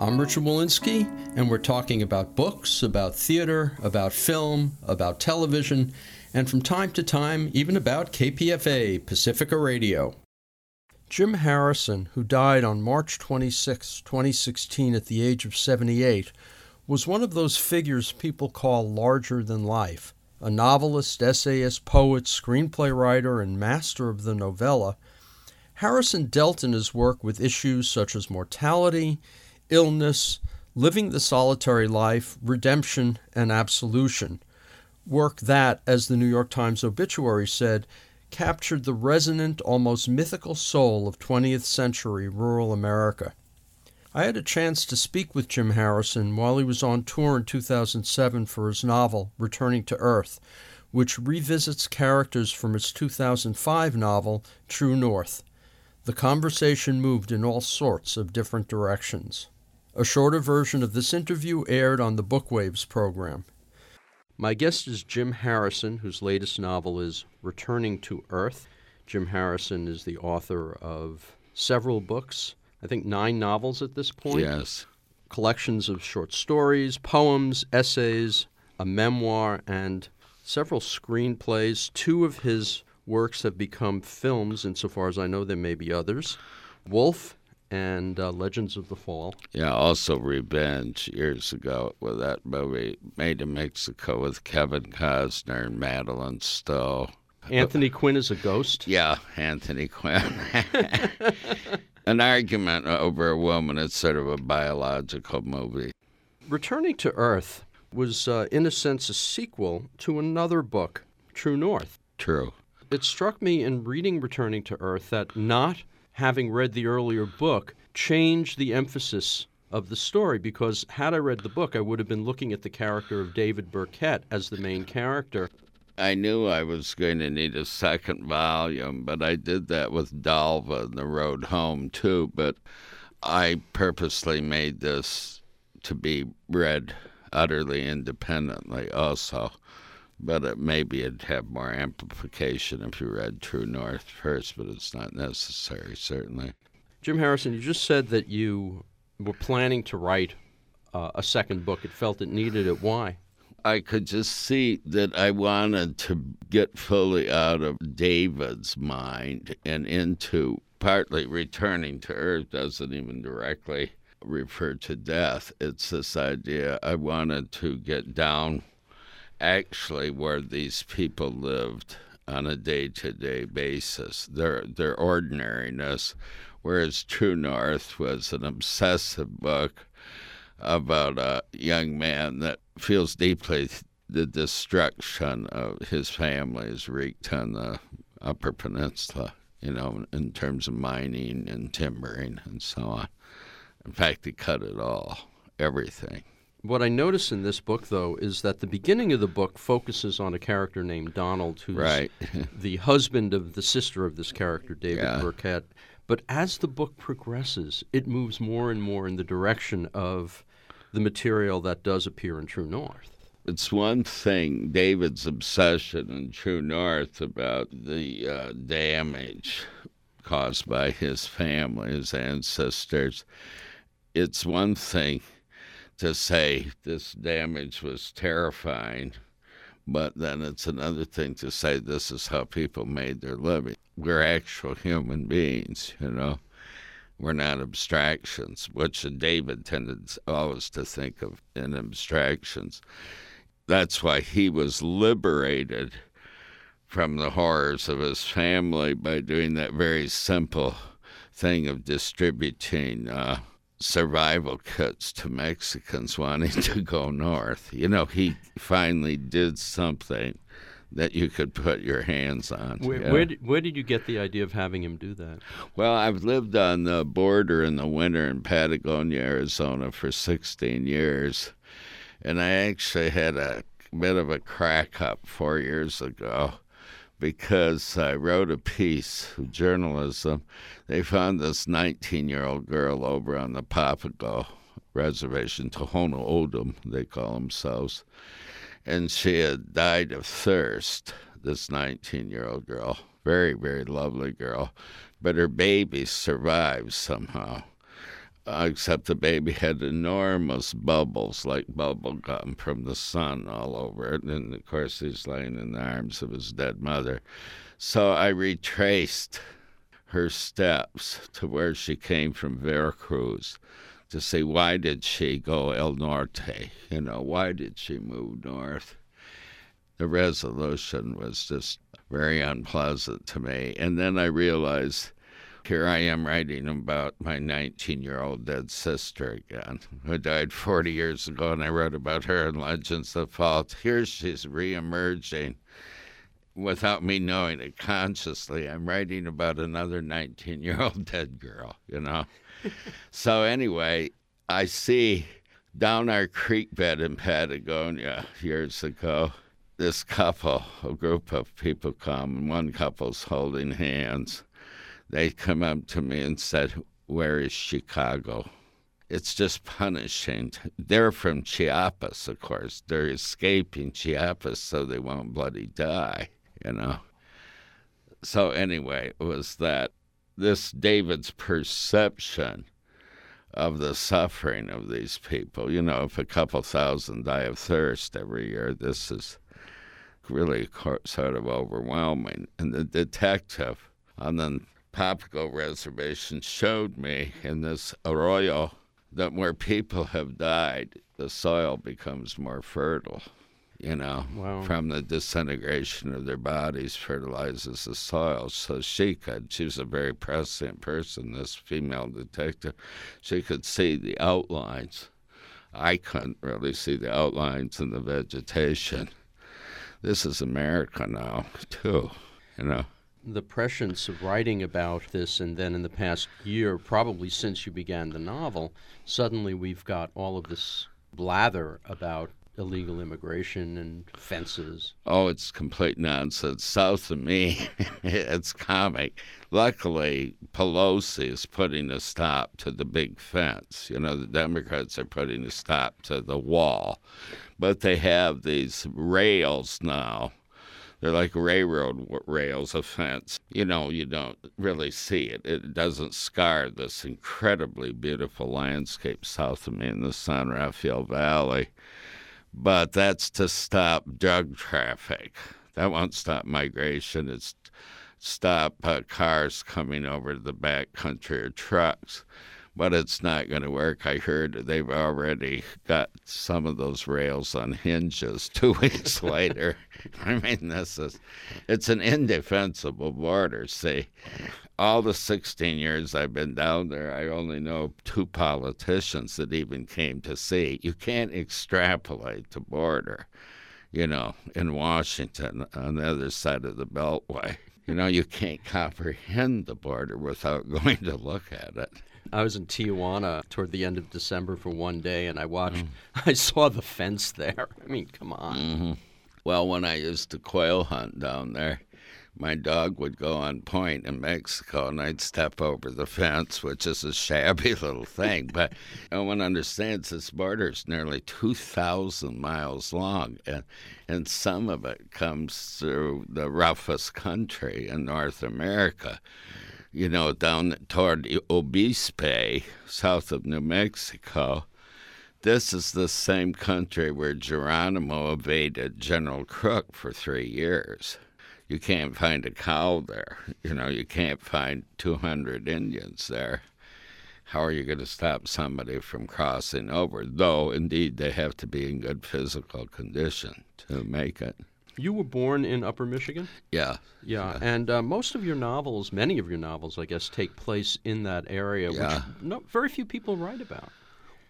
I'm Richard Wolinsky, and we're talking about books, about theater, about film, about television, and from time to time, even about KPFA, Pacifica Radio. Jim Harrison, who died on March 26, 2016, at the age of 78, was one of those figures people call larger than life. A novelist, essayist, poet, screenplay writer, and master of the novella Harrison dealt in his work with issues such as mortality, illness, living the solitary life, redemption, and absolution. Work that, as the New York Times obituary said, captured the resonant, almost mythical soul of 20th century rural America. I had a chance to speak with Jim Harrison while he was on tour in 2007 for his novel, Returning to Earth, which revisits characters from his 2005 novel, True North. The conversation moved in all sorts of different directions. A shorter version of this interview aired on the Bookwaves program. My guest is Jim Harrison, whose latest novel is Returning to Earth. Jim Harrison is the author of several books, I think nine novels at this point. Yes. Collections of short stories, poems, essays, a memoir, and several screenplays. Two of his works have become films, insofar as I know there may be others. Wolf and uh, Legends of the Fall. Yeah, also Revenge years ago with that movie made in Mexico with Kevin Costner and Madeleine Stowe. Anthony Quinn is a ghost. Yeah, Anthony Quinn. An argument over a woman. It's sort of a biological movie. Returning to Earth was, uh, in a sense, a sequel to another book, True North. True it struck me in reading Returning to Earth that not having read the earlier book changed the emphasis of the story because had I read the book, I would have been looking at the character of David Burkett as the main character. I knew I was going to need a second volume, but I did that with Dalva and the road home too. But I purposely made this to be read utterly independently also but it, maybe it'd have more amplification if you read True North first, but it's not necessary, certainly. Jim Harrison, you just said that you were planning to write uh, a second book. It felt it needed it. Why? I could just see that I wanted to get fully out of David's mind and into partly returning to Earth doesn't even directly refer to death. It's this idea I wanted to get down actually where these people lived on a day-to-day basis, their their ordinariness, whereas True North was an obsessive book about a young man that feels deeply the destruction of his family is wreaked on the Upper Peninsula, you know, in terms of mining and timbering and so on. In fact, he cut it all, everything. What I notice in this book, though, is that the beginning of the book focuses on a character named Donald, who's right. the husband of the sister of this character, David yeah. Burkett. But as the book progresses, it moves more and more in the direction of the material that does appear in True North. It's one thing, David's obsession in True North about the uh, damage caused by his family, his ancestors. It's one thing to say this damage was terrifying, but then it's another thing to say this is how people made their living. We're actual human beings, you know. We're not abstractions, which David tended always to think of in abstractions. That's why he was liberated from the horrors of his family by doing that very simple thing of distributing uh, survival kits to Mexicans wanting to go north. You know, he finally did something that you could put your hands on. Where, yeah. where, did, where did you get the idea of having him do that? Well, I've lived on the border in the winter in Patagonia, Arizona for 16 years. And I actually had a bit of a crack up four years ago because I wrote a piece of journalism. They found this 19 year old girl over on the Papago Reservation, Tohono O'odham, they call themselves, and she had died of thirst, this 19 year old girl. Very, very lovely girl. But her baby survived somehow. Except the baby had enormous bubbles like bubble gum from the sun all over it. And of course, he's laying in the arms of his dead mother. So I retraced her steps to where she came from Veracruz to see why did she go El Norte? You know, why did she move north? The resolution was just very unpleasant to me. And then I realized here I am writing about my 19 year old dead sister again, who died 40 years ago, and I wrote about her in Legends of Fall. Here she's reemerging without me knowing it consciously. I'm writing about another 19 year old dead girl, you know? so, anyway, I see down our creek bed in Patagonia years ago this couple, a group of people come, and one couple's holding hands they come up to me and said, Where is Chicago? It's just punishing. They're from Chiapas, of course. They're escaping Chiapas so they won't bloody die, you know. So, anyway, it was that this David's perception of the suffering of these people. You know, if a couple thousand die of thirst every year, this is really sort of overwhelming. And the detective on the Papago Reservation showed me in this arroyo that where people have died, the soil becomes more fertile. You know, wow. from the disintegration of their bodies, fertilizes the soil. So she could, she was a very prescient person, this female detective. She could see the outlines. I couldn't really see the outlines in the vegetation. This is America now, too, you know the prescience of writing about this, and then in the past year, probably since you began the novel, suddenly we've got all of this blather about illegal immigration and fences. Oh, it's complete nonsense. South of me, it's comic. Luckily, Pelosi is putting a stop to the big fence. You know, the Democrats are putting a stop to the wall. But they have these rails now they're like railroad rails, a fence. You know, you don't really see it. It doesn't scar this incredibly beautiful landscape south of me in the San Rafael Valley. But that's to stop drug traffic. That won't stop migration. It's stop uh, cars coming over to the back country or trucks but it's not going to work. I heard they've already got some of those rails on hinges two weeks later. I mean, this is, it's an indefensible border. See, all the 16 years I've been down there, I only know two politicians that even came to see. You can't extrapolate the border, you know, in Washington on the other side of the Beltway. You know, you can't comprehend the border without going to look at it. I was in Tijuana toward the end of December for one day, and I watched. Mm. I saw the fence there. I mean, come on. Mm-hmm. Well, when I used to quail hunt down there, my dog would go on point in Mexico, and I'd step over the fence, which is a shabby little thing. But no one understands this border is nearly 2,000 miles long, and, and some of it comes through the roughest country in North America you know, down toward Obispo, south of New Mexico. This is the same country where Geronimo evaded General Crook for three years. You can't find a cow there. You know, you can't find 200 Indians there. How are you going to stop somebody from crossing over? Though, indeed, they have to be in good physical condition to make it. You were born in Upper Michigan? Yeah. Yeah, yeah. and uh, most of your novels, many of your novels, I guess, take place in that area, yeah. which no, very few people write about.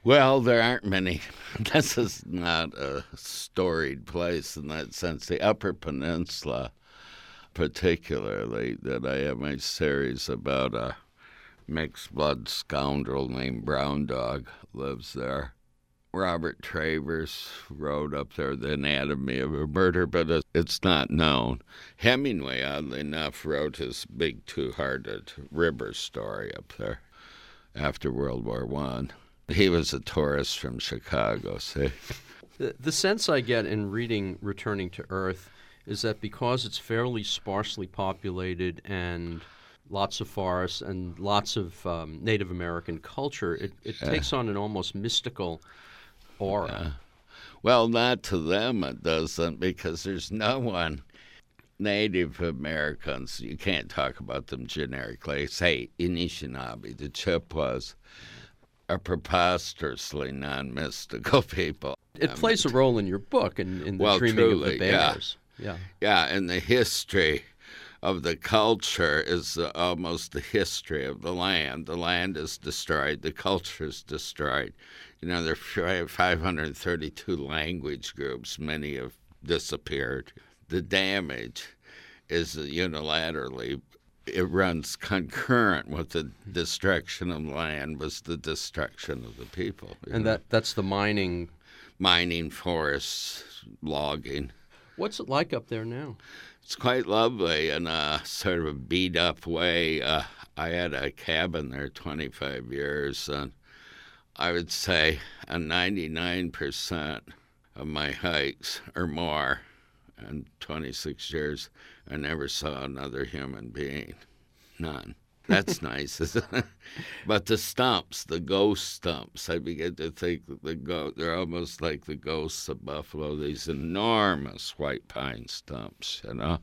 Well, there aren't many. this is not a storied place in that sense. The Upper Peninsula, particularly, that I have my series about a mixed blood scoundrel named Brown Dog lives there. Robert Travers wrote up there The Anatomy of a Murder, but it's not known. Hemingway, oddly enough, wrote his big two-hearted river story up there after World War One. He was a tourist from Chicago, see. The, the sense I get in reading Returning to Earth is that because it's fairly sparsely populated and lots of forests and lots of um, Native American culture, it, it yeah. takes on an almost mystical aura. Yeah. Well, not to them it doesn't, because there's no one. Native Americans, you can't talk about them generically. Say Anishinaabe, the Chippewas are preposterously non mystical people. It I plays mean, a role in your book in, in the well, dreaming truly, of the bears. Yeah. yeah. Yeah, and the history of the culture is uh, almost the history of the land. The land is destroyed, the culture is destroyed. You know, there are 532 language groups, many have disappeared. The damage is unilaterally it runs concurrent with the destruction of land was the destruction of the people. And know? that that's the mining mining forests, logging. What's it like up there now? It's quite lovely in a sort of beat up way. Uh, I had a cabin there 25 years, and I would say a 99% of my hikes or more in 26 years, I never saw another human being. None. That's nice, isn't it? But the stumps, the ghost stumps, I begin to think that the go- they're almost like the ghosts of buffalo. These enormous white pine stumps, you know,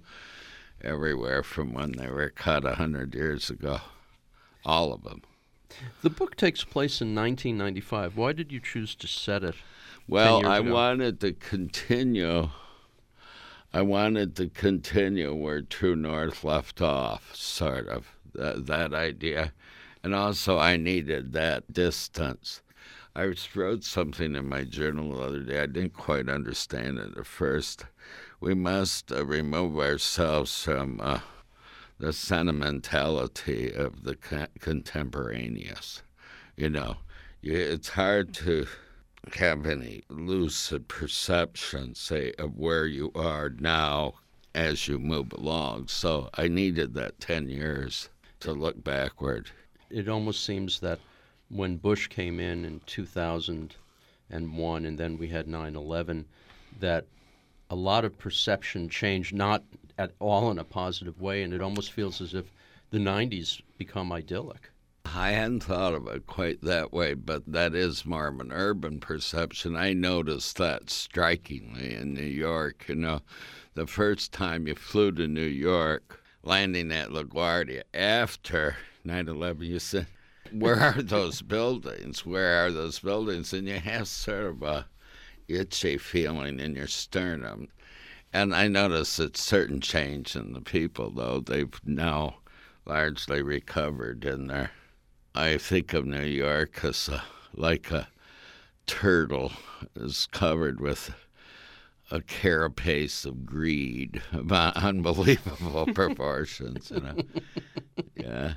everywhere from when they were cut a hundred years ago. All of them. The book takes place in 1995. Why did you choose to set it? Well, I wanted to continue. I wanted to continue where True North left off, sort of that, idea. And also, I needed that distance. I wrote something in my journal the other day. I didn't quite understand it at first. We must uh, remove ourselves from uh, the sentimentality of the co- contemporaneous. You know, it's hard to have any lucid perception, say, of where you are now as you move along. So I needed that 10 years to look backward. It almost seems that when Bush came in in 2001 and then we had 9 11, that a lot of perception changed, not at all in a positive way, and it almost feels as if the 90s become idyllic. I hadn't thought of it quite that way, but that is more of an urban perception. I noticed that strikingly in New York. You know, the first time you flew to New York, landing at LaGuardia after 9 11, you said, Where are those buildings? Where are those buildings? And you have sort of a itchy feeling in your sternum. And I notice a certain change in the people, though. They've now largely recovered in there. I think of New York as a, like a turtle is covered with a carapace of greed about unbelievable proportions, you know. yeah.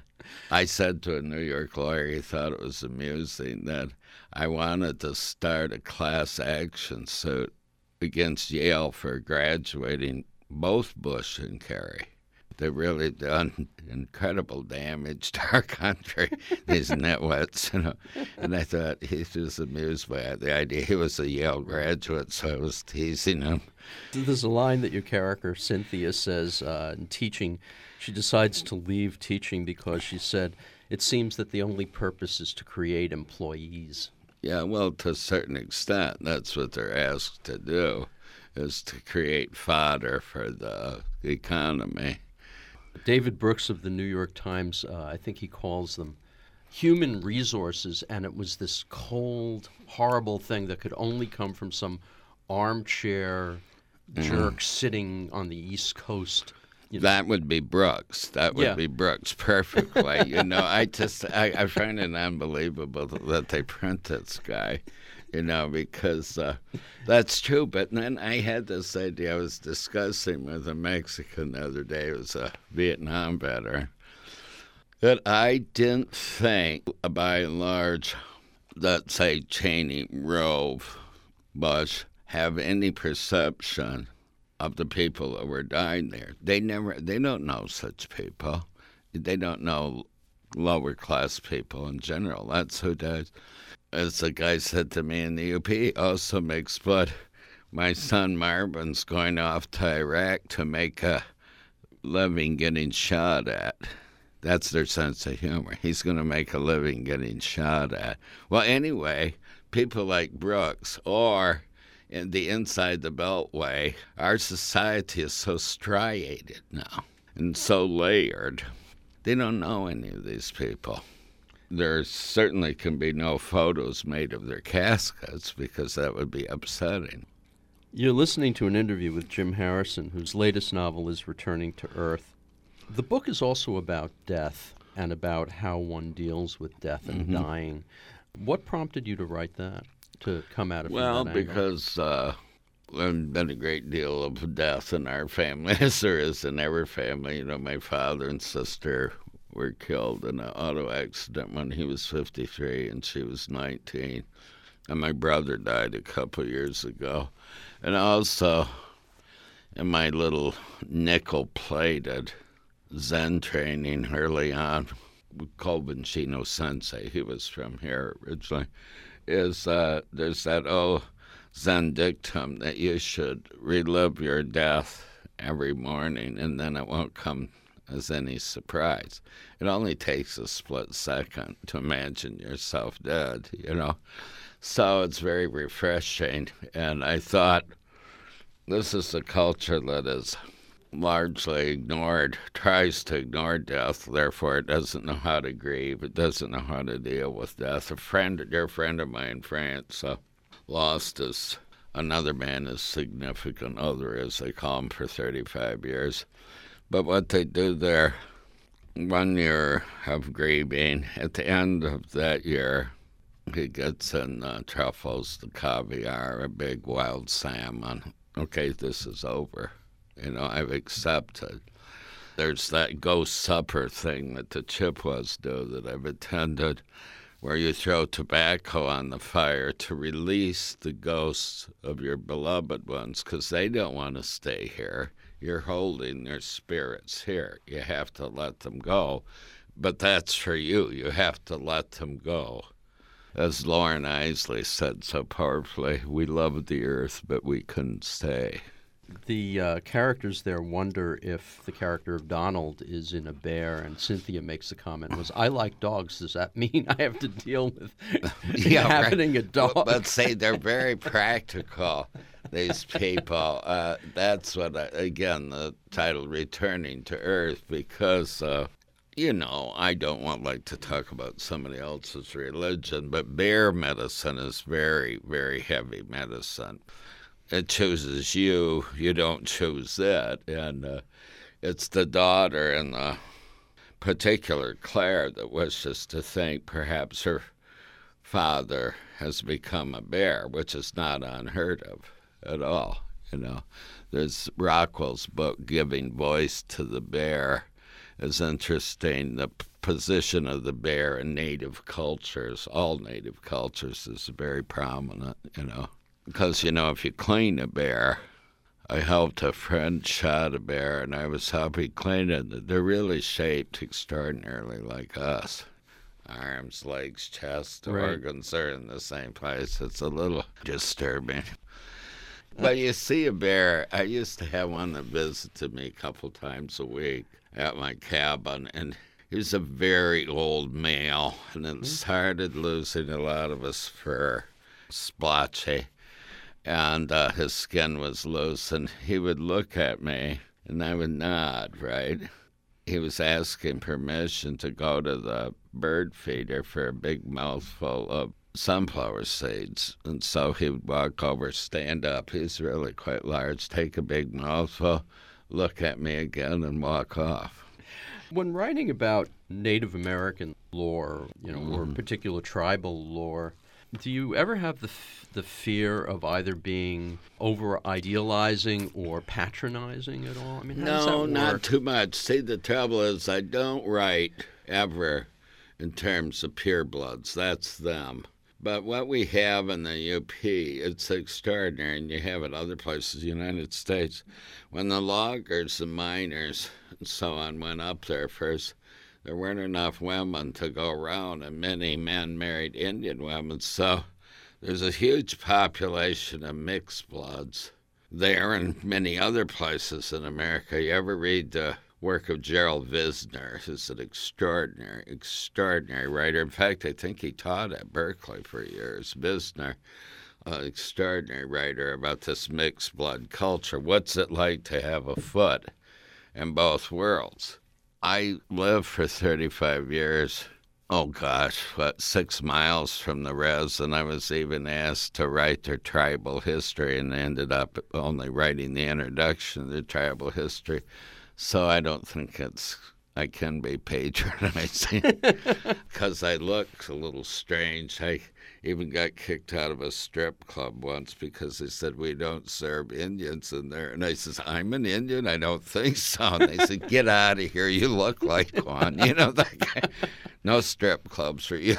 I said to a New York lawyer, he thought it was amusing that I wanted to start a class action suit against Yale for graduating both Bush and Kerry they've really done incredible damage to our country, these nitwits, you know. And I thought he's just amused by it. the idea. He was a Yale graduate, so I was teasing him. There's a line that your character, Cynthia, says uh, in teaching. She decides to leave teaching because she said, it seems that the only purpose is to create employees. Yeah, well, to a certain extent, that's what they're asked to do, is to create fodder for the economy. David Brooks of the New York Times, uh, I think he calls them human resources, and it was this cold, horrible thing that could only come from some armchair mm. jerk sitting on the East Coast. You know. That would be Brooks. That would yeah. be Brooks perfectly. you know, I just I, I find it unbelievable that they print this guy you know, because uh, that's true. But then I had this idea I was discussing with a Mexican the other day, it was a Vietnam veteran, that I didn't think, by and large, that say Cheney, Rove, Bush have any perception of the people that were dying there. They never they don't know such people. They don't know lower class people in general. That's who does. As the guy said to me in the UP, also makes blood. My son Marvin's going off to Iraq to make a living getting shot at. That's their sense of humor. He's going to make a living getting shot at. Well, anyway, people like Brooks or in the inside the Beltway, our society is so striated now and so layered. They don't know any of these people. There certainly can be no photos made of their caskets because that would be upsetting. You're listening to an interview with Jim Harrison, whose latest novel is Returning to Earth. The book is also about death and about how one deals with death and mm-hmm. dying. What prompted you to write that? To come at it well, because uh, there's been a great deal of death in our family, as there is in every family. You know, my father and sister were killed in an auto accident when he was 53 and she was 19. And my brother died a couple years ago. And also, in my little nickel plated Zen training early on, Vincino Sensei, he was from here originally, is uh, there's that old Zen dictum that you should relive your death every morning and then it won't come as any surprise. It only takes a split second to imagine yourself dead, you know. So it's very refreshing. And I thought this is a culture that is largely ignored, tries to ignore death, therefore it doesn't know how to grieve, it doesn't know how to deal with death. A friend, a dear friend of mine in France, uh, lost his another man, his significant other, as they call him, for 35 years. But what they do there, one year of grieving, at the end of that year, he gets in uh, truffles, the caviar, a big wild salmon. Okay, this is over. You know, I've accepted. There's that ghost supper thing that the Chippewas do that I've attended, where you throw tobacco on the fire to release the ghosts of your beloved ones because they don't want to stay here. You're holding their spirits here. You have to let them go. But that's for you. You have to let them go. As Loren Eiseley said so powerfully, we love the earth, but we couldn't stay the uh, characters there wonder if the character of Donald is in a bear, and Cynthia makes the comment was, "I like dogs. Does that mean I have to deal with yeah, inhabiting right. a dog?" But say they're very practical. These people. Uh, that's what I, again the title "Returning to Earth" because. Uh, you know, I don't want like to talk about somebody else's religion, but bear medicine is very, very heavy medicine it chooses you. You don't choose that. And uh, it's the daughter and the particular Claire that wishes to think perhaps her father has become a bear, which is not unheard of at all. You know, there's Rockwell's book, Giving Voice to the Bear, is interesting. The position of the bear in native cultures, all native cultures, is very prominent, you know because you know if you clean a bear i helped a friend shot a bear and i was helping clean it. They're really shaped extraordinarily like us. Arms legs chest right. organs are in the same place. It's a little disturbing. But you see a bear i used to have one that visited me a couple times a week at my cabin and he was a very old male and then mm-hmm. started losing a lot of his fur splotchy and uh, his skin was loose, and he would look at me, and I would nod, right? He was asking permission to go to the bird feeder for a big mouthful of sunflower seeds. And so he would walk over, stand up. He's really quite large, take a big mouthful, look at me again, and walk off. When writing about Native American lore, you know, mm. or particular tribal lore, do you ever have the f- the fear of either being over idealizing or patronizing at all? I mean, no, not too much. See, the trouble is, I don't write ever in terms of purebloods. That's them. But what we have in the UP, it's extraordinary, and you have it other places, United States. When the loggers, the miners, and so on went up there first, there weren't enough women to go around, and many men married Indian women. So there's a huge population of mixed bloods there and many other places in America. You ever read the work of Gerald Vizenor, who's an extraordinary, extraordinary writer. In fact, I think he taught at Berkeley for years. Vizenor, an extraordinary writer about this mixed blood culture. What's it like to have a foot in both worlds? I lived for 35 years oh gosh, what, six miles from the res, and I was even asked to write their tribal history and ended up only writing the introduction to tribal history. So I don't think it's I can be patronizing because I look a little strange. I even got kicked out of a strip club once because they said we don't serve Indians in there, and I says I'm an Indian. I don't think so. And they said get out of here. You look like one. You know that guy. No strip clubs for you.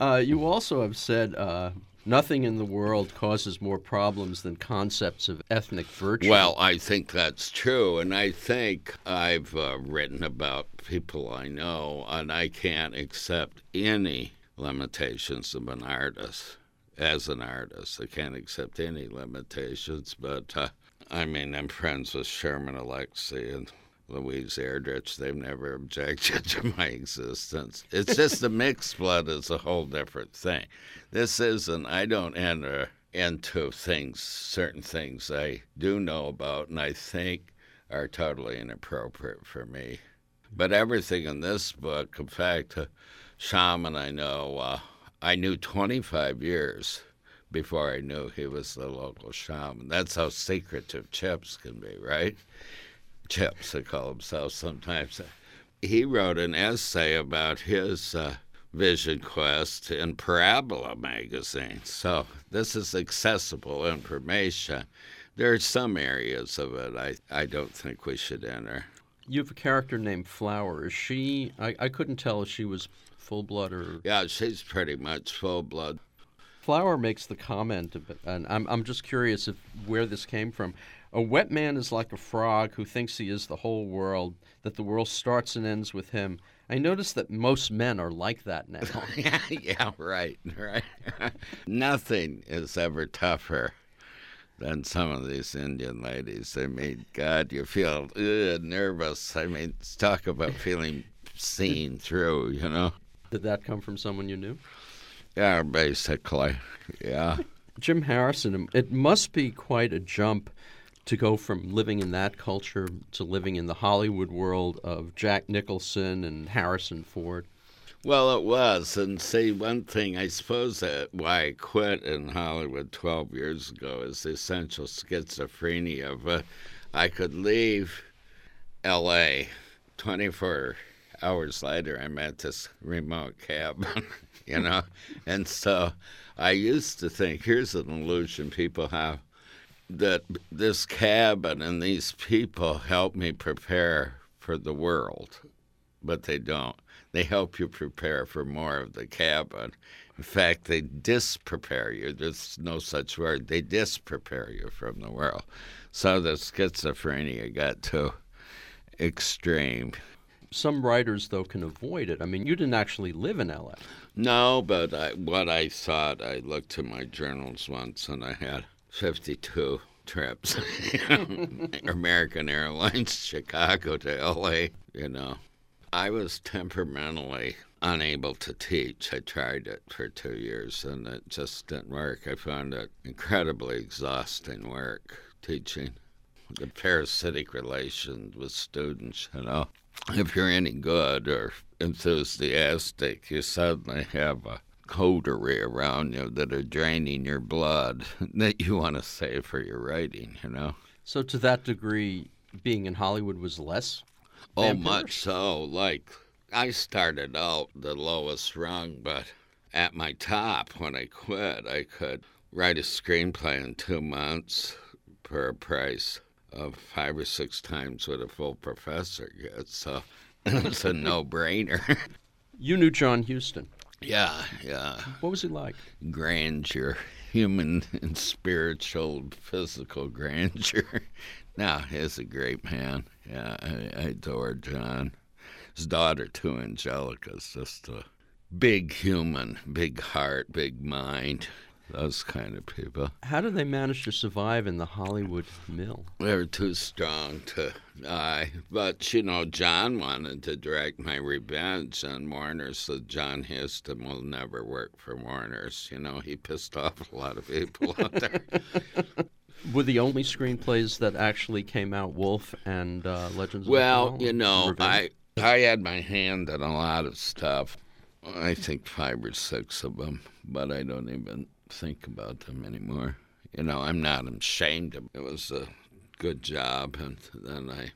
uh, you also have said. Uh Nothing in the world causes more problems than concepts of ethnic virtue. Well, I think that's true. And I think I've uh, written about people I know, and I can't accept any limitations of an artist. As an artist, I can't accept any limitations, but uh, I mean, I'm friends with Sherman Alexie and Louise Erdrich. They've never objected to my existence. It's just the mixed blood is a whole different thing. This isn't, I don't enter into things, certain things I do know about and I think are totally inappropriate for me. But everything in this book, in fact, shaman I know, uh, I knew 25 years before I knew he was the local shaman. That's how secretive chips can be, right? Chips, they call themselves sometimes. He wrote an essay about his uh, Vision Quest in Parabola magazine. So this is accessible information. There are some areas of it I, I don't think we should enter. You have a character named Flower. Is she? I, I couldn't tell if she was full blood or. Yeah, she's pretty much full blood. Flower makes the comment, and I'm, I'm just curious if where this came from. A wet man is like a frog who thinks he is the whole world, that the world starts and ends with him. I notice that most men are like that now. yeah, right, right. Nothing is ever tougher than some of these Indian ladies. I mean, God, you feel ugh, nervous. I mean, talk about feeling seen through, you know? Did that come from someone you knew? Yeah, basically. Yeah. Jim Harrison, it must be quite a jump to go from living in that culture to living in the Hollywood world of Jack Nicholson and Harrison Ford? Well, it was. And see, one thing I suppose that why I quit in Hollywood 12 years ago is the essential schizophrenia. But I could leave LA 24 hours later, I'm at this remote cabin, you know? and so I used to think here's an illusion people have that this cabin and these people help me prepare for the world, but they don't. They help you prepare for more of the cabin. In fact, they disprepare you. There's no such word. They disprepare you from the world. So the schizophrenia got too extreme. Some writers, though, can avoid it. I mean, you didn't actually live in LA. No, but I, what I thought, I looked to my journals once and I had 52 trips. American Airlines, Chicago to LA, you know. I was temperamentally unable to teach. I tried it for two years and it just didn't work. I found it incredibly exhausting work teaching. The parasitic relations with students, you know. If you're any good or enthusiastic, you suddenly have a coterie around you that are draining your blood that you want to save for your writing, you know? So, to that degree, being in Hollywood was less? Oh, much so. Like, I started out the lowest rung, but at my top, when I quit, I could write a screenplay in two months for a price of five or six times what a full professor gets. So, it's a no brainer. you knew John Huston. Yeah, yeah. What was he like? Grandeur, human and spiritual, physical grandeur. now he's a great man. Yeah, I, I adore John. His daughter too, Anjelica, is just a big human, big heart, big mind those kind of people. How did they manage to survive in the Hollywood mill? They were too strong to die. But, you know, John wanted to direct my revenge on Warner, so John Huston will never work for Warner's. You know, he pissed off a lot of people out there. Were the only screenplays that actually came out Wolf and uh, Legends well, you know, I, I had my hand in a lot of stuff. I think five or six of them, but I don't even think about them anymore. You know, I'm not ashamed of it. was a good job, and then I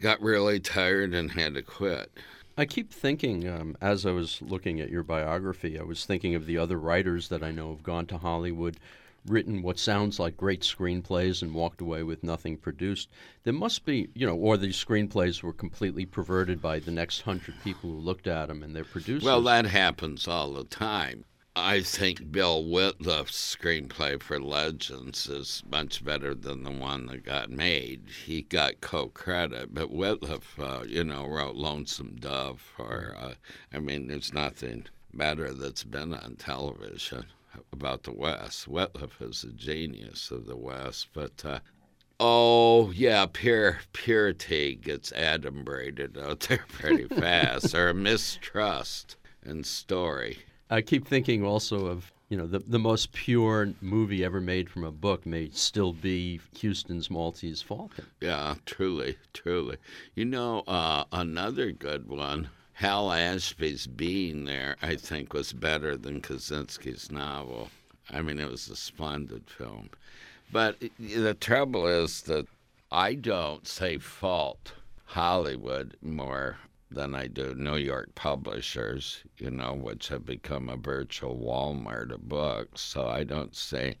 got really tired and had to quit. I keep thinking, um, as I was looking at your biography, I was thinking of the other writers that I know have gone to Hollywood, written what sounds like great screenplays, and walked away with nothing produced. There must be, you know, or these screenplays were completely perverted by the next hundred people who looked at them and their producers. Well, that happens all the time. I think Bill Wittliff's screenplay for Legends is much better than the one that got made. He got co-credit, but Wittliff, uh, you know, wrote Lonesome Dove. Or, uh, I mean, there's nothing better that's been on television about the West. Wittliff is a genius of the West, but. Uh, Oh yeah, pure purity gets adumbrated out there pretty fast, or a mistrust in story. I keep thinking also of you know the the most pure movie ever made from a book may still be Huston's Maltese Falcon. Yeah, truly, truly. You know, uh, another good one. Hal Ashby's being there, I think, was better than Kosinski's novel. I mean, it was a splendid film. But the trouble is that I don't say fault Hollywood more than I do New York publishers, you know, which have become a virtual Walmart of books. So I don't see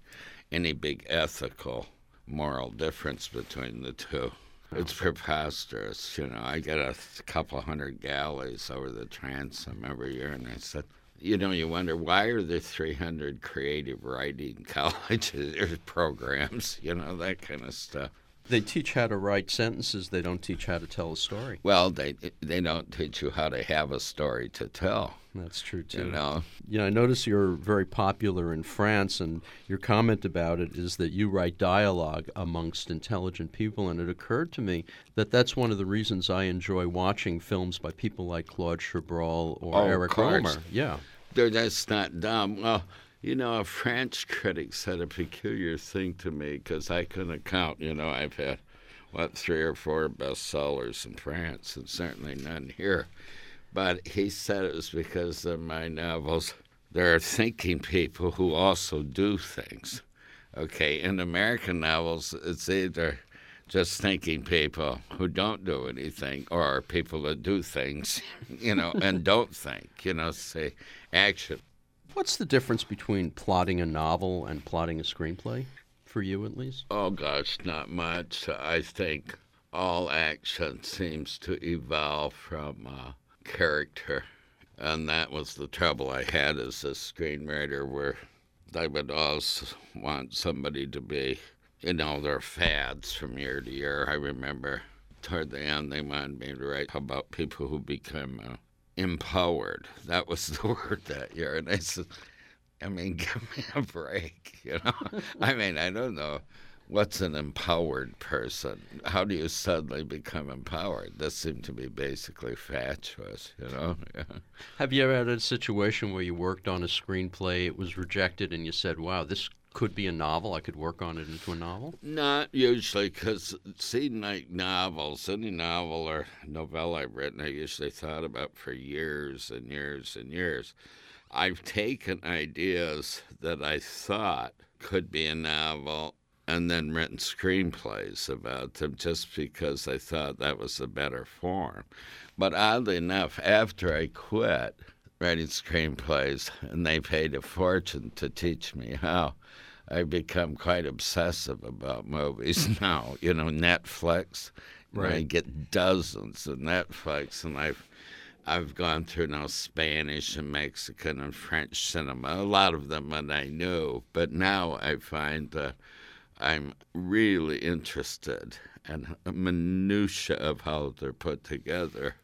any big ethical, moral difference between the two. It's preposterous. You know, I get a couple hundred galleys over the transom every year, and I said, you know, you wonder why are there 300 creative writing colleges or programs, you know, that kind of stuff. They teach how to write sentences. They don't teach how to tell a story. Well, they they don't teach you how to have a story to tell. That's true too. You know. You know, I notice you're very popular in France, and your comment about it is that you write dialogue amongst intelligent people. And it occurred to me that that's one of the reasons I enjoy watching films by people like Claude Chabrol or oh, Eric Rohmer. Yeah. They're just not dumb. Well, you know, a French critic said a peculiar thing to me because I couldn't count. You know, I've had, what, three or four bestsellers in France and certainly none here. But he said it was because of my novels. There are thinking people who also do things. Okay, in American novels, it's either just thinking people who don't do anything or people that do things, you know, and don't think, you know, say action. What's the difference between plotting a novel and plotting a screenplay, for you at least? Oh, gosh, not much. I think all action seems to evolve from uh, character. And that was the trouble I had as a screenwriter, where I would always want somebody to be, you know, their fads from year to year. I remember toward the end, they wanted me to write about people who become uh, empowered. That was the word that year. And I said, I mean, give me a break, you know? I mean, I don't know. What's an empowered person? How do you suddenly become empowered? This seemed to be basically fatuous, you know? Yeah. Have you ever had a situation where you worked on a screenplay, it was rejected, and you said, wow, this could be a novel. I could work on it into a novel. Not usually, because see, like novels, any novel or novella I've written, I usually thought about for years and years and years. I've taken ideas that I thought could be a novel and then written screenplays about them just because I thought that was a better form. But oddly enough, after I quit writing screenplays and they paid a fortune to teach me how, I've become quite obsessive about movies now. You know, Netflix. Right. I get dozens of Netflix, and I've I've gone through now Spanish and Mexican and French cinema, a lot of them that I knew, but now I find uh, I'm really interested in minutia of how they're put together.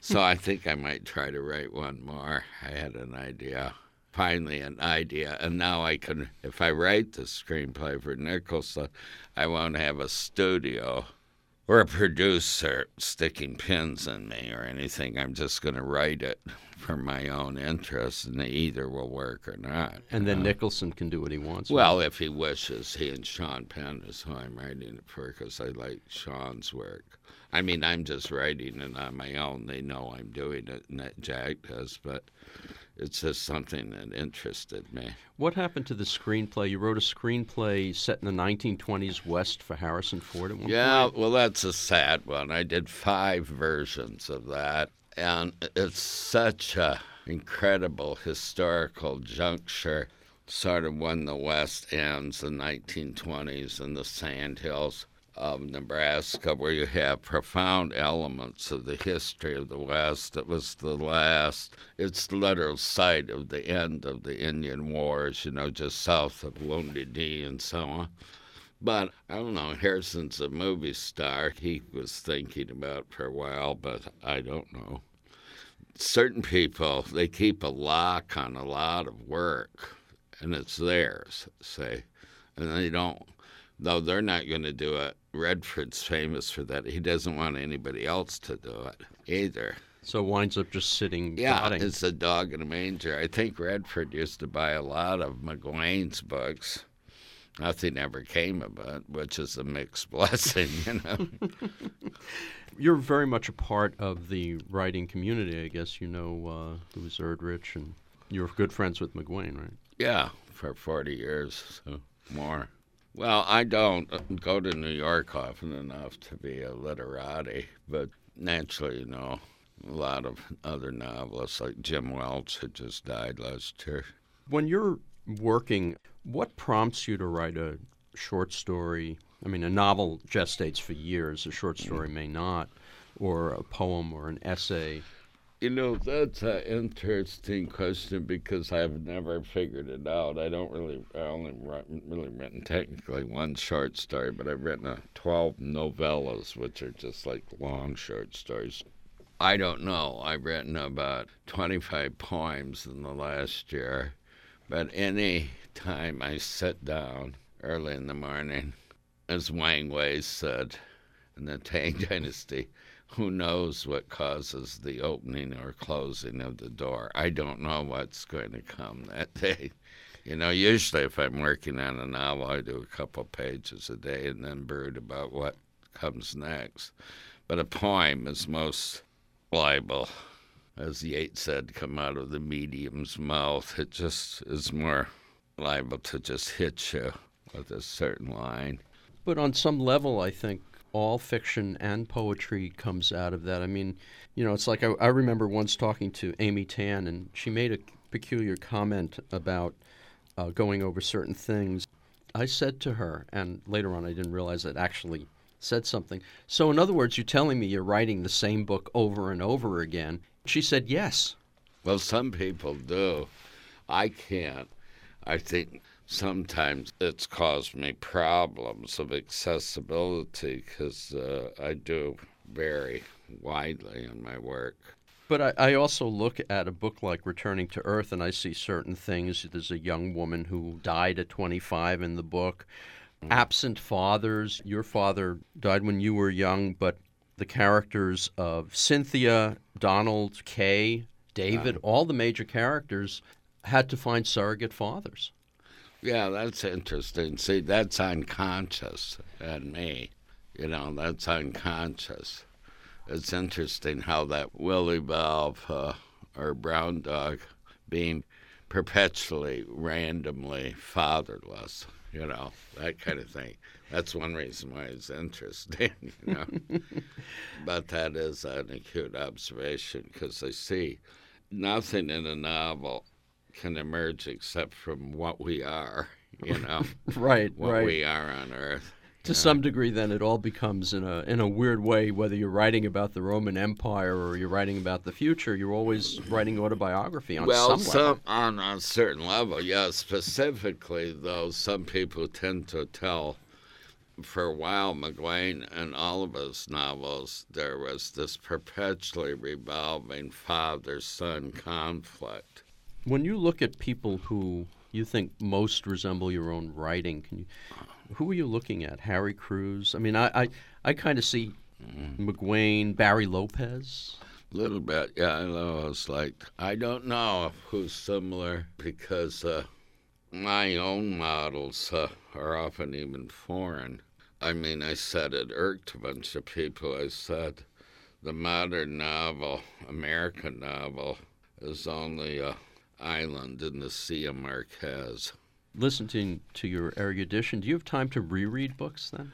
So I think I might try to write one more. I had an idea, finally an idea, and now I can. If I write the screenplay for Nicholson, I won't have a studio or a producer sticking pins in me or anything. I'm just going to write it for my own interest, and either will work or not. And then Uh, Nicholson can do what he wants. well, if he wishes, he and Sean Penn is who I'm writing it for because I like Sean's work. I mean, I'm just writing it on my own. They know I'm doing it, and that Jack does, but it's just something that interested me. What happened to the screenplay? You wrote a screenplay set in the 1920s West for Harrison Ford at one Yeah, point. well, that's a sad one. I did five versions of that, and it's such a incredible historical juncture. Sort of when the West ends, the 1920s, and the sandhills of Nebraska, where you have profound elements of the history of the West. It was the last, it's the literal site of the end of the Indian Wars, you know, just south of Wounded Knee and so on. But I don't know, Harrison's a movie star. He was thinking about for a while, but I don't know. Certain people, they keep a lock on a lot of work, and it's theirs, say, and they don't, though they're not going to do it. Redford's famous for that. He doesn't want anybody else to do it either. So winds up just sitting. Yeah, rotting. it's a dog in a manger. I think Redford used to buy a lot of McGuane's books. Nothing ever came of it, which is a mixed blessing, you know. You're very much a part of the writing community, I guess. You know uh, Louise Erdrich, and you're good friends with McGuane, right? yeah, for 40 years, so more. Well, I don't uh, go to New York often enough to be a literati, but naturally, you know, a lot of other novelists like Jim Welch had just died last year. When you're working, what prompts you to write a short story? I mean, a novel gestates for years, a short story may not, or a poem or an essay. You know, that's an interesting question because I've never figured it out. I don't really, I only really written technically one short story, but I've written a 12 novellas, which are just like long short stories. I don't know. I've written about 25 poems in the last year, but any time I sit down early in the morning, as Wang Wei said in the Tang Dynasty, who knows what causes the opening or closing of the door? I don't know what's going to come that day. You know, usually if I'm working on a novel, I do a couple pages a day and then brood about what comes next. But a poem is most liable, as Yeats said, come out of the medium's mouth. It just is more liable to just hit you with a certain line. But on some level, I think all fiction and poetry comes out of that. I mean, you know, it's like I, I remember once talking to Amy Tan, and she made a peculiar comment about uh, going over certain things. I said to her, and later on I didn't realize it actually said something. So, in other words, you're telling me you're writing the same book over and over again. She said, yes. Well, some people do. I can't. I think sometimes it's caused me problems of accessibility because uh, I do vary widely in my work. But I, I also look at a book like Returning to Earth and I see certain things. There's a young woman who died at 25 in the book. Absent fathers. Your father died when you were young, but the characters of Cynthia, Donald, Kay, David, all the major characters had to find surrogate fathers. Yeah, that's interesting. See, that's unconscious in me. You know, that's unconscious. It's interesting how that will evolve, uh, or brown dog being perpetually, randomly fatherless. You know, that kind of thing. That's one reason why it's interesting, you know. but that is an acute observation because I see nothing in a novel can emerge except from what we are, you know, Right, what right. we are on Earth. To some degree, then it all becomes in a in a weird way. Whether you're writing about the Roman Empire or you're writing about the future, you're always writing autobiography on well, some level. on a certain level, yeah. Specifically, though, some people tend to tell. For a while, McGuane and all of his novels, there was this perpetually revolving father-son conflict. When you look at people who you think most resemble your own writing, can you? Who are you looking at? Harry Crews? I mean, I I, I kind of see Mm-hmm. McGuane, Barry Lopez. A little bit, yeah. I. It's like I don't know who's similar because uh, my own models uh, are often even foreign. I mean, I said it irked a bunch of people. I said the modern novel, American novel, is only a island in the Sea of Marquez. Listening to your erudition, do you have time to reread books then?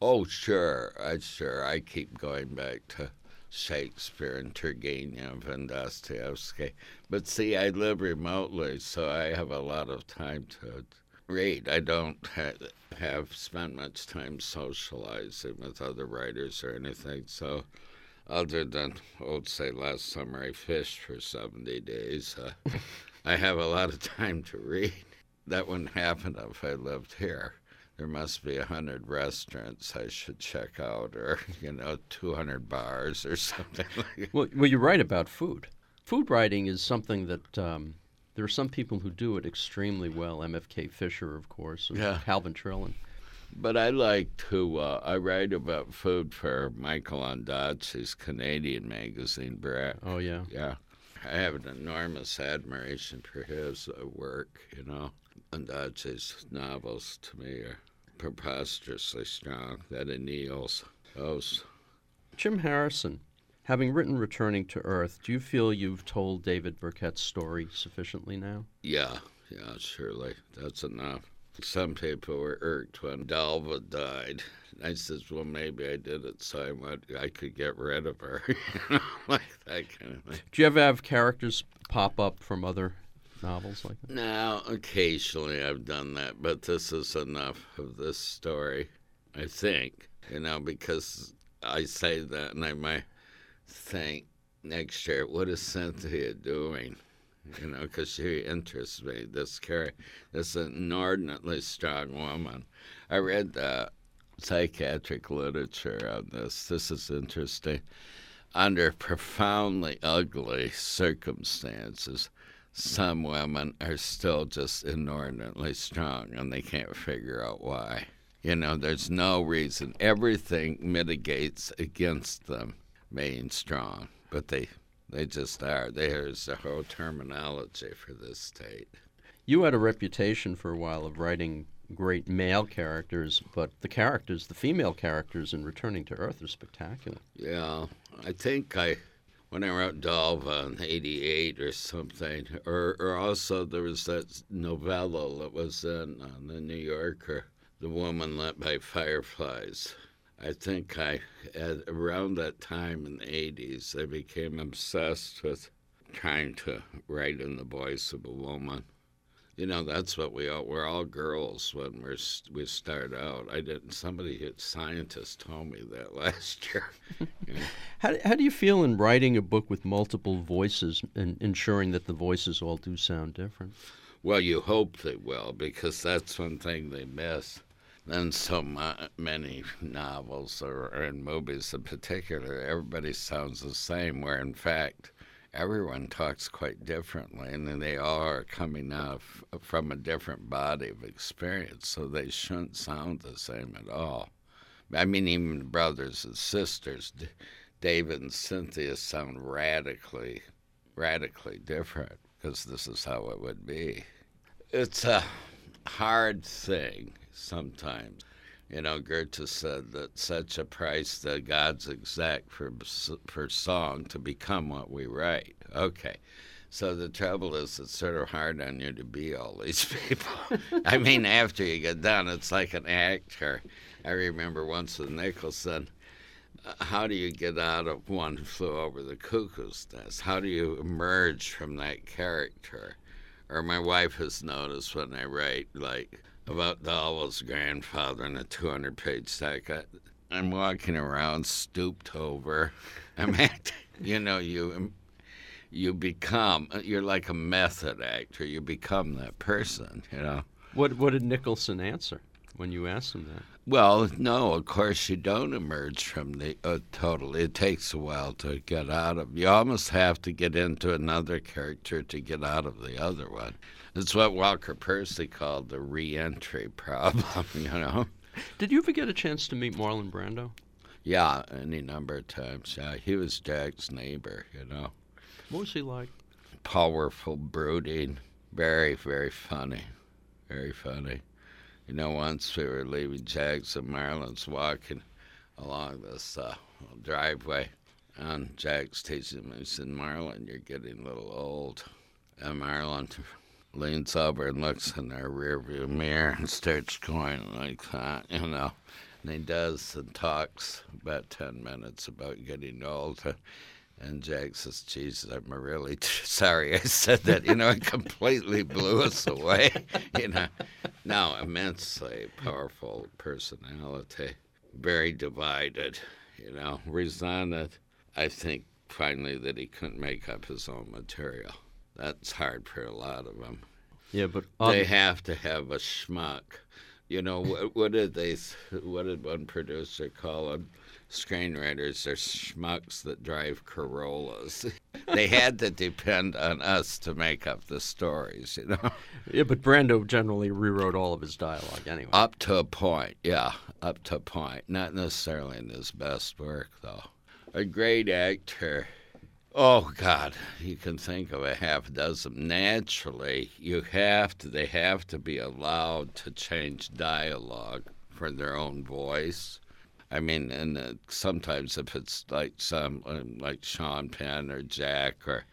Oh, sure, I sure. I keep going back to Shakespeare and Turgenev and Dostoevsky. But see, I live remotely, so I have a lot of time to read. I don't ha- have spent much time socializing with other writers or anything. So, other than, oh, say, last summer I fished for 70 days, uh, I have a lot of time to read. That wouldn't happen if I lived here there must be a hundred restaurants I should check out, or you know, two hundred bars or something. Like Well, well, you're right about food. Food writing is something that um, there are some people who do it extremely well. MFK Fisher, of course, Yeah. Calvin Trillin. But I like to. Uh, I write about food for Michael Ondaatje's Canadian magazine, Brick. Oh yeah. Yeah, I have an enormous admiration for his uh, work. You know, Ondaatje's novels to me are preposterously strong. That Neil's, those Jim Harrison, having written Returning to Earth, do you feel you've told David Burkett's story sufficiently now? Yeah, yeah, surely. That's enough. Some people were irked when Dalva died. I says, well, maybe I did it so I, might, I could get rid of her. you know, like that kind of thing. Do you ever have characters pop up from other novels like that? Now, occasionally I've done that, but this is enough of this story, I think. You know, because I say that and I might think next year, what is Cynthia doing? You know, because she interests me. This Carrie, this inordinately strong woman. I read the psychiatric literature on this. This is interesting. Under profoundly ugly circumstances, some women are still just inordinately strong and they can't figure out why. You know, there's no reason. Everything mitigates against them being strong, but they they just are. There's a whole terminology for this state. You had a reputation for a while of writing great male characters, but the characters, the female characters in Returning to Earth, are spectacular. Yeah, I think I when I wrote Dalva in '88 or something, or or also there was that novella that was in uh, the New Yorker, "The Woman Lit by Fireflies." I think I, at around that time in the '80s, I became obsessed with trying to write in the voice of a woman. You know, that's what we all, we're all girls when we're, we start out. I didn't, somebody, a scientist told me that last year. You know, How, how do you feel in writing a book with multiple voices and ensuring that the voices all do sound different? Well, you hope they will, because that's one thing they miss. Then so many novels or, or in movies in particular, everybody sounds the same, where in fact, everyone talks quite differently, and then they all are coming out from a different body of experience, so they shouldn't sound the same at all. I mean, even brothers and sisters, David and Cynthia sound radically, radically different because this is how it would be. It's a hard thing sometimes. You know, Goethe said that such a price the gods exact for for song to become what we write. Okay. So the trouble is, it's sort of hard on you to be all these people. I mean, after you get done, it's like an actor. I remember once with Nicholson, uh, how do you get out of one flew over the cuckoo's nest? How do you emerge from that character? Or my wife has noticed when I write like about Dahl's grandfather in a 200 page stack. I, I'm walking around stooped over. I'm acting, you know, you you become you're like a method actor. You become that person, you know. What what did Nicholson answer when you asked him that? Well, no, of course you don't emerge from the uh, totally. It takes a while to get out of. You almost have to get into another character to get out of the other one. It's what Walker Percy called the re-entry problem. You know. Did you ever get a chance to meet Marlon Brando? Yeah, any number of times. Yeah, he was Jack's neighbor. You know. What was he like? Powerful, brooding, very, very funny, very funny. You know, once we were leaving Jack's and Marlon's walking along this uh, driveway, and Jack's teaching me, he said, Marlon, you're getting a little old. And Marlon leans over and looks in their rearview mirror and starts going like that, you know. And he does and talks about 10 minutes about getting old. And Jack says, Jesus, I'm really sorry I said that. You know, it completely blew us away. You know, now immensely powerful personality, very divided, you know, resigned, I think finally that he couldn't make up his own material. That's hard for a lot of them. Yeah, but they have to have a schmuck. You know what, what did they? What did one producer call them? Screenwriters are schmucks that drive Corollas. they had to depend on us to make up the stories, you know. Yeah, but Brando generally rewrote all of his dialogue anyway. Up to a point, yeah, up to a point. Not necessarily in his best work, though. A great actor Oh God, you can think of a half dozen. Naturally, you have to. They have to be allowed to change dialogue for their own voice. I mean, and uh, sometimes if it's like some um, like Sean Penn or Jack or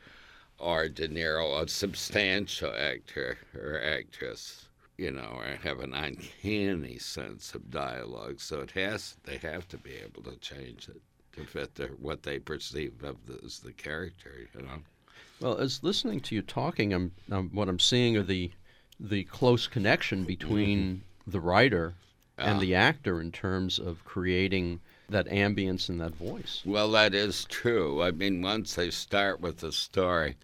or De Niro, a substantial actor or actress, you know, have an uncanny sense of dialogue. So it has. They have to be able to change it to fit their, what they perceive of the, as the character. You know. Well, as listening to you talking, I'm, I'm what I'm seeing are the the close connection between mm-hmm. the writer and the actor in terms of creating that ambience and that voice. Well, that is true. I mean, once they start with the story,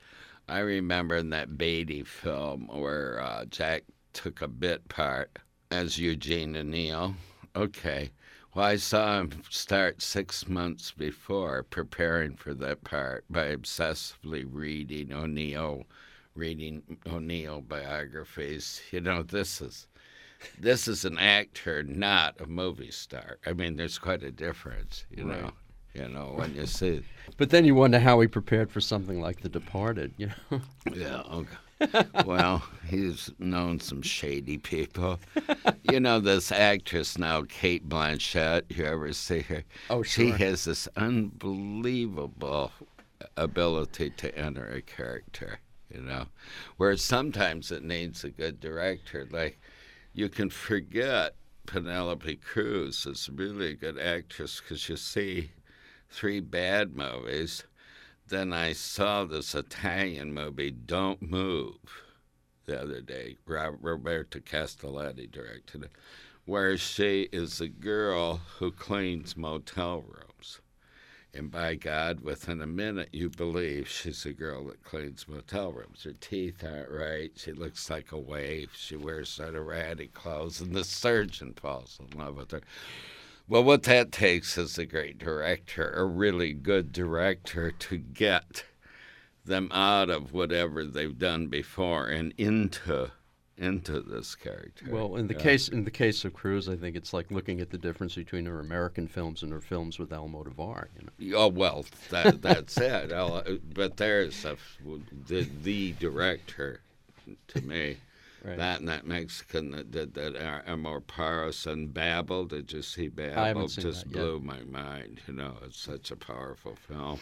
I remember in that Beatty film where uh, Jack took a bit part as Eugene O'Neill. Okay, well, I saw him start six months before preparing for that part by obsessively reading O'Neill, reading O'Neill biographies. You know, this is this is an actor, not a movie star. I mean, there's quite a difference, you right. know. You know, when you see. But then you wonder how he prepared for something like The Departed, you know. yeah. Oh, okay well, he's known some shady people. you know this actress now, Cate Blanchett. You ever see her? Oh, sure. She has this unbelievable ability to enter a character. You know, where sometimes it needs a good director. Like you can forget Penelope Cruz is really a good actress because you see three bad movies then I saw this Italian movie, Don't Move, the other day. Roberto Castellitto directed it, where she is a girl who cleans motel rooms. And by God, within a minute, you believe she's a girl that cleans motel rooms. Her teeth aren't right. She looks like a waif. She wears sort of ratty clothes, and the surgeon falls in love with her. Well, what that takes is a great director, a really good director, to get them out of whatever they've done before and into into this character. Well, in the yeah. case in the case of Cruz, I think it's like looking at the difference between her American films and her films with Almodovar. You know? Oh well, that, that's it. Uh, but there's a, the the director to me. Right. That and that Mexican that did that Amor and Babel. Did you see Babel? Just blew my mind. You know, it's such a powerful film.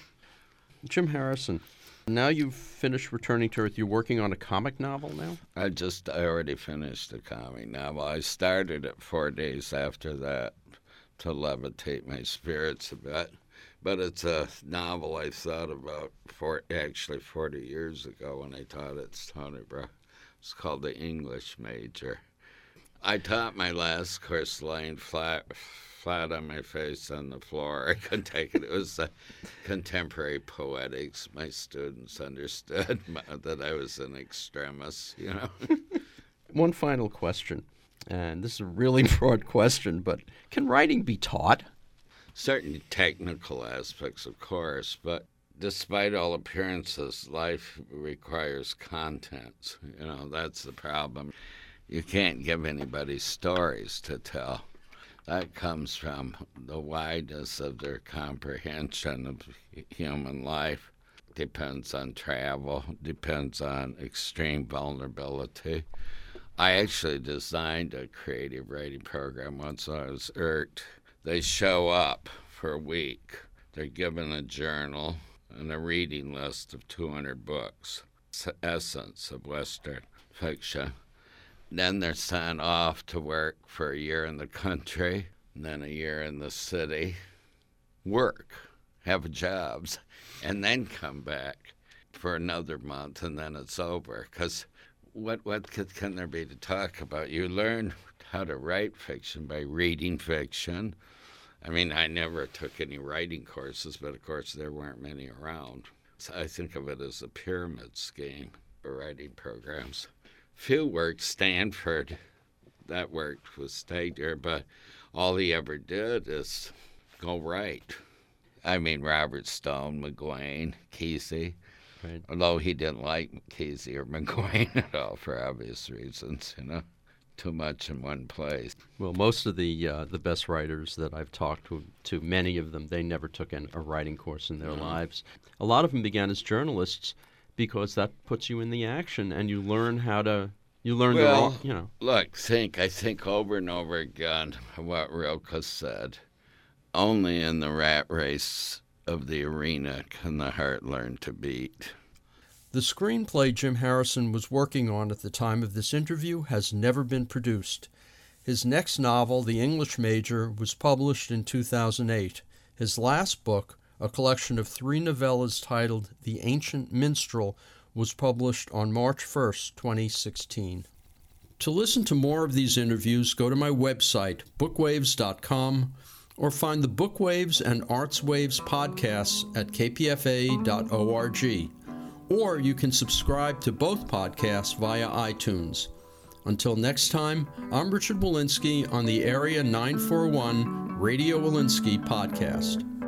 Jim Harrison. Now you've finished returning to Earth. You're working on a comic novel now. I just I already finished the comic novel. I started it four days after that to levitate my spirits a bit. But it's a novel I thought about for actually 40 years ago when I taught at Stony Brook. It's called The English Major. I taught my last course lying flat flat on my face on the floor. I couldn't take it. It was uh, contemporary poetics. My students understood that I was an extremist, you know. One final question, and this is a really broad question, but can writing be taught? Certain technical aspects, of course, but despite all appearances, life requires content. You know, that's the problem. You can't give anybody stories to tell. That comes from the wideness of their comprehension of human life. Depends on travel, depends on extreme vulnerability. I actually designed a creative writing program once I was irked. They show up for a week. They're given a journal and a reading list of 200 books. Essence of Western fiction. Then they're sent off to work for a year in the country, then a year in the city, work, have jobs, and then come back for another month, and then it's over. Because what what can there be to talk about? You learn how to write fiction by reading fiction. I mean, I never took any writing courses, but of course there weren't many around. So I think of it as a pyramid scheme for writing programs few worked Stanford. That worked with Stegner, but all he ever did is go write. I mean, Robert Stone, McGuane, Kesey. Right. Although he didn't like Kesey or McGuane at all for obvious reasons, you know, too much in one place. Well, most of the uh, the best writers that I've talked to, to many of them, they never took an, a writing course in their lives. A lot of them began as journalists because that puts you in the action and you learn how to you learn well, the you know. Look, think I think over and over again what Rilke said. Only in the rat race of the arena can the heart learn to beat. The screenplay Jim Harrison was working on at the time of this interview has never been produced. His next novel, The English Major, was published in 2008. His last book, a collection of three novellas titled The Ancient Minstrel, was published on March 1st, 2016. To listen to more of these interviews, go to my website, bookwaves.com, or find the Bookwaves and Artswaves podcasts at kpfa.org. Or you can subscribe to both podcasts via iTunes. Until next time, I'm Richard Wolinsky on the Area 941 Radio Wolinsky podcast.